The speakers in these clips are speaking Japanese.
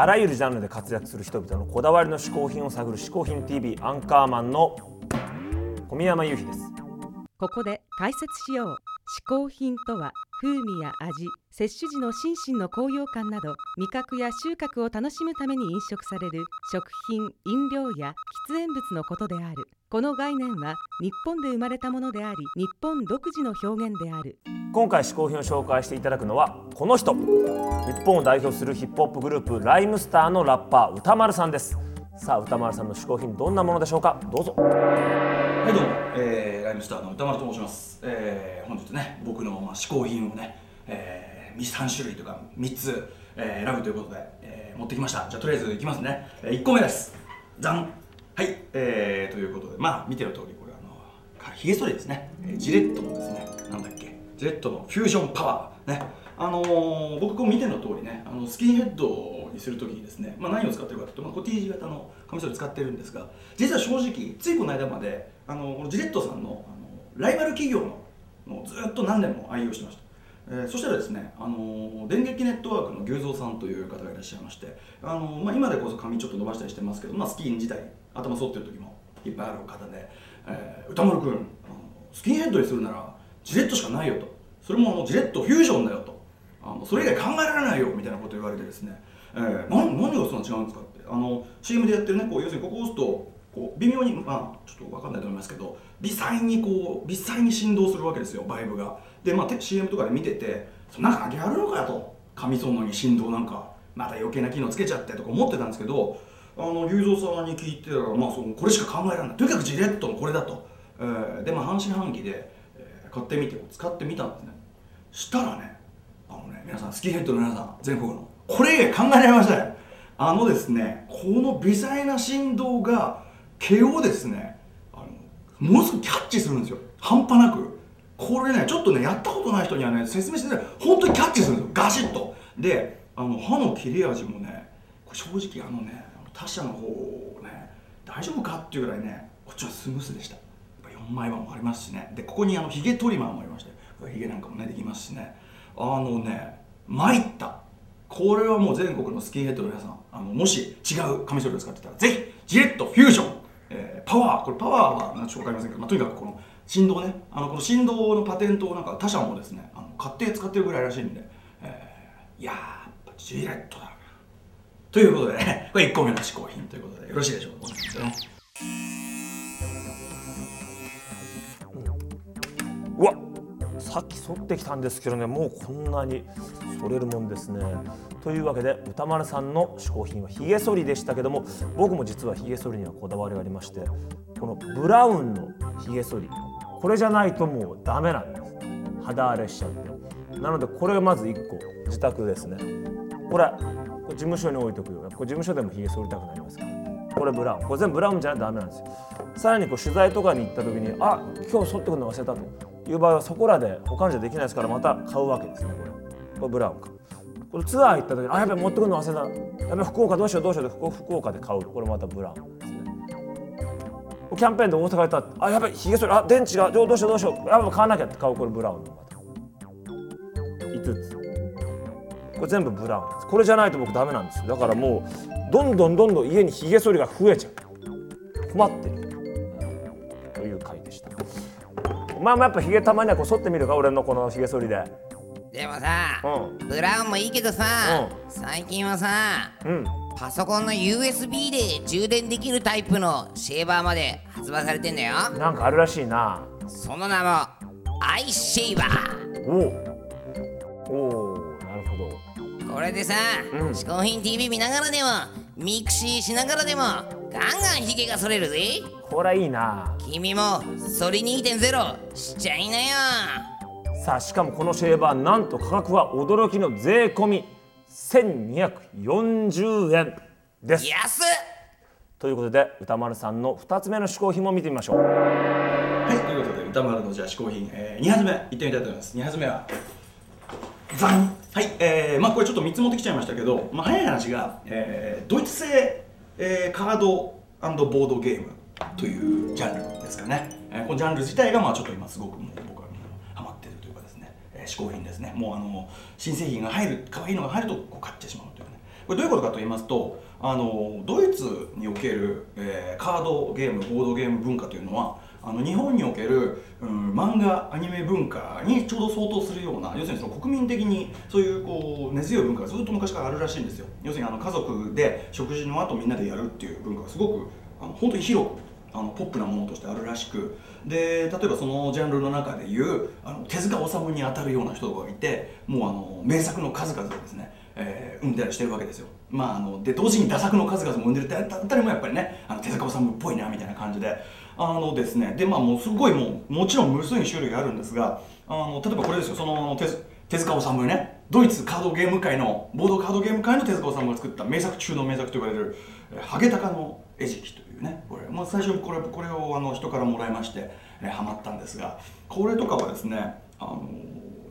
あらゆるジャンルで活躍する人々のこだわりの嗜好品を探る嗜好品 TV アンカーマンの小宮山雄飛です。ここで解説しよう。嗜好品とは風味や味摂取時の心身の高揚感など味覚や収穫を楽しむために飲食される食品飲料や喫煙物のことである。この概念は日本で生まれたものであり日本独自の表現である。今回嗜好品を紹介していただくのはこの人。日本を代表するヒップホップグループライムスターのラッパー歌丸さんです。さあ歌丸さんの嗜好品どんなものでしょうか？どうぞ。はいどうも、えー、ライムスターの歌丸と申します、えー、本日ね僕の、まあ、嗜好品をね、えー、3種類とか3つ、えー、選ぶということで、えー、持ってきましたじゃあとりあえずいきますね、えー、1個目ですじゃんはい、えー、ということでまあ見ての通りこれあのかひげ剃りですね、えージレットのですねなんだっけ。ジレットのフュージョンパワー。ね。あのー僕こう見ての通りねあのスキンヘッドにするときにですね、まあ、何を使ってるかというと、まあ、こう T 字型のカミソリ使ってるんですが実は正直ついこの間まであのこのジレットさんのあのライバル企業ののをずっと何年も愛用してました。えーそしたらですね、あの電撃ネットワークの牛蔵さんという方がいらっしゃいまして、あのまあ、今でこそ髪ちょっと伸ばしたりしてますけど、まあ、スキン自体頭剃ってる時もいっぱいある方で、えー歌丸君あのスキンヘッドにするならジレットしかないよと。それもあのジレットフュージョンだよと。あのそれ以外考えられないよみたいなこと言われてですね、えー、な何がそんな違うんですかって。あの CM でやってるねこう要するにここを押すとこう微妙にまあちょっと分かんないと思いますけど微細にこう微細に振動するわけですよバイブが。でまあ CM とかで見ててそんなん関係あるのかよと。髪そんのに振動なんかまた余計な機能つけちゃってとか思ってたんですけどあの龍造さんに聞いてたらまあそのこれしか考えられない。とにかくジレットのこれだと、えーでまあ半信半疑で、えー買ってみて使ってみたんですね。したらねあのね皆さんスキンヘッドの皆さん全国のこれ考えられませんあのですねこの微細な振動が毛をですね。あのものすごくキャッチするんですよ。半端なく。これねちょっとねやったことない人にはね説明してね本当にキャッチするんですよ。ガシッと。であの歯の切れ味もね正直あのね他社の方ね大丈夫かっていうぐらいねこっちはスムースでした。やっぱ4枚刃もありますしね。でここにあのヒゲトリマーもありましてヒゲなんかもねできますしね。あのね参った。これはもう全国のスキンヘッドの皆さんあのもし違うカミソリを使ってたらぜひジレットフュージョン、パワーこれパワーは何でしょうかりませんけど、まあ、とにかくこの振動ね。あのこの振動のパテントをなんか他社もですねあの買って使ってるぐらいらしいんで、えーいやーやっぱジレットだな。ということでねこれ1個目の試行品ということでよろしいでしょうか？ね。さっき剃ってきたんですけどねもうこんなに剃れるもんですね。というわけで歌丸さんの嗜好品はひげ剃りでしたけども僕も実はひげ剃りにはこだわりがありましてこのブラウンのひげ剃りこれじゃないともうダメなんです。肌荒れしちゃって。なのでこれがまず1個自宅ですね。これこれ事務所に置いとくよこれ事務所でもひげ剃りたくなりますから。これブラウン。これ全部ブラウンじゃないとダメなんですよ。さらにこう取材とかに行った時にあ今日剃ってくるの忘れたと。いう場合はそこらで他のじゃできないですからまた買う。わけですねこれこれブラウンかこれツアー行った時にあやべ持ってくるの忘れたやべ福岡どう。しよう。どう。しよう。で福岡で買う。これまたブラウンですねキャンペーンで大阪行ったらあやべひげ剃りあ電池がどう。どう。しよう。どう。しよう。やべ買わなきゃって買う。これブラウンのまた5つこれ全部ブラウンですこれじゃないと僕ダメなんですよだからもう。どんどんどんどん家にひげ剃りが増えちゃう。困ってるまあまあやっぱひげたまにはこう剃ってみるか俺のこのひげ剃りで。でもさ、うん。ブラウンもいいけどさ、う最近はさうん。パソコンの USB で充電できるタイプのシェーバーまで発売されてんだよ。なんかあるらしいな。その名もアイシェーバー。おおなるほど。これでさ、うん。嗜好品 TV 見ながらでもミクシーしながらでもガンガンヒゲが剃れるぜ。これいいな。君も剃り2.0しちゃいなよ。さあしかもこのシェーバーなんと価格は驚きの税込み。1240円です。安っ。ということで歌丸さんの2つ目の嗜好品も見てみましょう。はい、ということで歌丸のじゃあ嗜好品、えー、2発目いってみたいと思います。2発目はザン。はい、えー、まあこれちょっと3つ持ってきちゃいましたけど、まあ、早い話が、えー、ドイツ製、えー、カードボードゲームというジャンルですかね、えー、このジャンル自体がまあちょっと今すごくもう僕はもうハマってるというかですね、えー、嗜好品ですね。もうあの新製品が入る可愛いのが入るとこう買ってしまうというね。これどういうことかと言いますとあのドイツにおける、えーカードゲームボードゲーム文化というのはあの日本における、うん、漫画アニメ文化にちょうど相当するような要するにその国民的にそういうこう根強い文化がずっと昔からあるらしいんですよ。要するにあの家族で食事の後みんなでやるっていう文化がすごくあの本当に広くあのポップなものとしてあるらしく。で例えばそのジャンルの中でいうあの手塚治虫に当たるような人がいてもうあの名作の数々をですね、えー生んだりしてるわけですよ、まあ、あので同時に打作の数々も生んでるってあたりもやっぱりねあの手塚治虫っぽいなみたいな感じで。あのですねでまあもうすごいもうもちろん無数に種類があるんですがあの例えばこれですよ。その手手塚治虫ね。ドイツカードゲーム界のボードカードゲーム界の手塚治虫が作った名作中の名作と言われる「ハゲタカの餌食」というねこれ、まあ、最初これこれをあの人からもらいまして、えハマったんですがこれとかはですねあの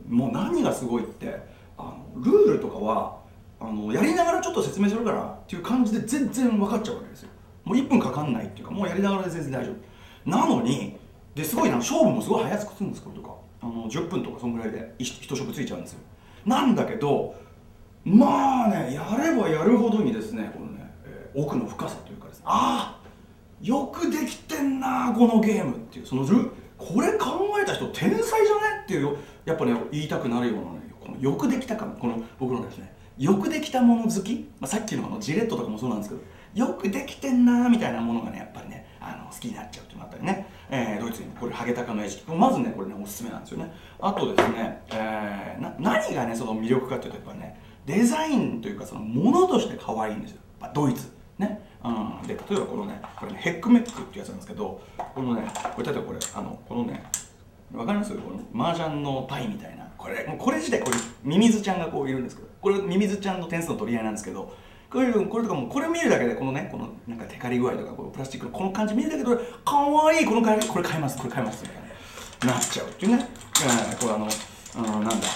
もう何がすごいってあのルールとかはあのやりながらちょっと説明するからっていう感じで全然分かっちゃうわけですよ。もう1分かかんないっていうかもうやりながらで全然大丈夫。なのにですごいな勝負もすごい早くするんですこれとか。あの10分とかそんぐらいで一一食ついちゃうんですよ。なんだけどまあねやればやるほどにですねこのね、えー奥の深さというかですねああよくできてんなこのゲームっていうそのルこれ考えた人天才じゃねっていうやっぱね言いたくなるようなねこのよくできた感この僕のですねよくできたもの好き、まあ、さっきのあのジレットとかもそうなんですけどよくできてんなみたいなものがねやっぱりねあの好きになっちゃうっていうのがあったりね、えードイツにこれハゲタカの餌食。まずねこれねおすすめなんですよね。あとですね、えーな何がねその魅力かというとやっぱねデザインというかそのものとして可愛いんですよ。やっぱドイツ。ね。うん、で例えばこのねこれねヘックメックっていうやつなんですけどこのねこれ例えばこれあのこのねわかります？この麻雀のパイみたいな。これもうこれ自体これミミズちゃんがこういるんですけどこれミミズちゃんの点数の取り合いなんですけどこれこれとかもこれ見るだけでこのねこのなんかテカリ具合とかこのプラスチックのこの感じ見るだけでかわいいこの感じこれ買いますこれ買いますみたいななっちゃうっていうね、うん、これあの、うん、なんだ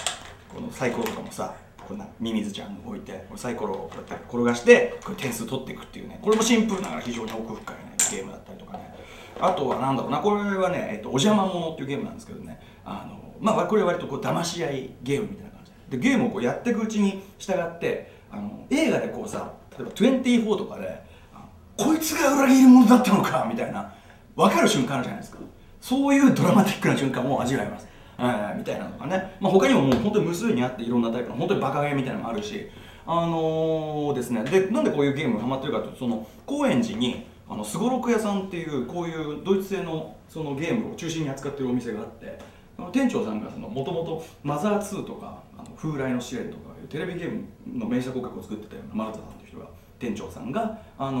このサイコロとかもさこんなミミズちゃんを置いてサイコロをこうやって転がしてこれ点数取っていくっていうね。これもシンプルながら非常に奥深いねゲームだったりとかね。あとはなんだろうなこれはね、えっと、お邪魔者っていうゲームなんですけどね。あのまあこれ割とこう騙し合いゲームみたいな感じ。ででゲームをこうやっていくうちに従ってあの映画でこうさ例えば24とかでこいつが裏切り者だったのかみたいな分かる瞬間あるじゃないですか。そういうドラマティックな瞬間も味わえます、うん、みたいなのがね、まあ、他にももう本当に無数にあっていろんなタイプの本当にバカゲーみたいなのもあるし。あのーですね。でなんでこういうゲームにハマってるかというとその高円寺にあのすごろく屋さんっていうこういうドイツ製のそのゲームを中心に扱ってるお店があって店長さんがもともとマザー2とかあの風来の試練とかいうテレビゲームの名作楽を作ってたようなマルタさんという人が店長さんが、あの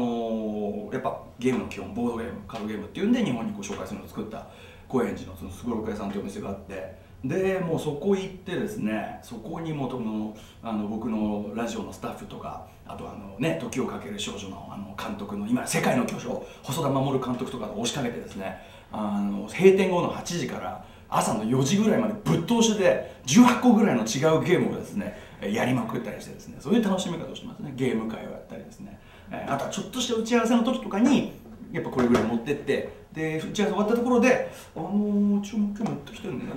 ーやっぱゲームの基本ボードゲームカードゲームっていうんで日本にこ紹介するのを作った高円寺のそのすごろく屋さんというお店があってでもうそこ行ってですねそこにもともあの僕のラジオのスタッフとかあとあのね時をかける少女のあの監督の今世界の巨匠細田守監督とかが押しかけてですねあの閉店後の8時から朝の4時ぐらいまでぶっ通しで18個ぐらいの違うゲームをですねやりまくったりしてですねそういう楽しみ方をしてますね。ゲーム会をやったりですね、あとはちょっとした打ち合わせの時とかにやっぱこれぐらい持ってってで打ち合わせ終わったところで「あのー、ちょ今日持ってきてるんだけ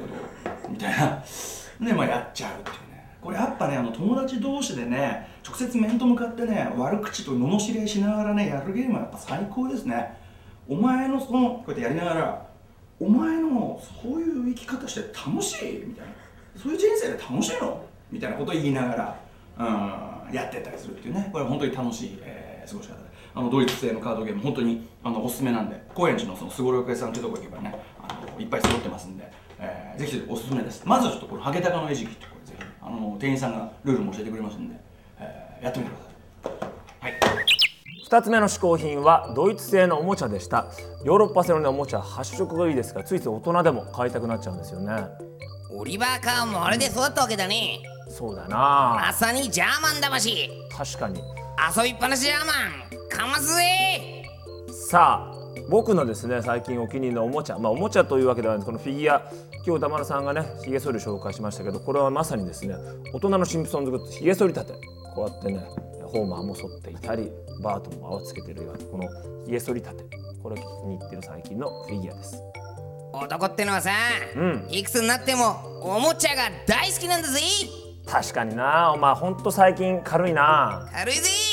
ど」みたいな。でまあやっちゃうっていうね。これやっぱねあの友達同士でね直接面と向かってね悪口と罵り合いしながらねやるゲームはやっぱ最高ですね。お前のそのこうやってやりながらお前のそういう生き方して楽しい？みたいな。そういう人生で楽しいの？みたいなことを言いながら、うん、やってたりするっていうね。これは本当に楽しい、えー過ごし方で。あのドイツ製のカードゲーム本当にあのおすすめなんで。高円寺のそのすごろく屋さんっていうとこ行けばねあのいっぱい揃ってますんで、えーぜひおすすめです。まずはちょっとこれハゲタカの餌食ってこれぜひあの店員さんがルールも教えてくれますんで、えーやってみてください。2つ目の嗜好品はドイツ製のおもちゃでした。ヨーロッパ製の、ね、おもちゃ発色がいいですがついつい大人でも買いたくなっちゃうんですよね。オリバー・カーンもあれで育ったわけだね。そうだまなさにジャーマン魂。確かに。遊びっぱなしジャーマン。かますぜさあ僕のですね最近お気に入りのおもちゃ。まあおもちゃというわけではないんです。このフィギュア今日歌丸さんがねひげ剃り紹介しましたけどこれはまさにですね大人のシンプソンズグッズひげ剃りたて。こうやってねホーマーも剃っていたりバートも泡つけてるようなこのひげ剃りたてこれ気に入ってる最近のフィギュアです。男ってのはさ、うん。いくつになってもおもちゃが大好きなんだぜ。確かにな。お前ほんと最近軽いな。軽いぜ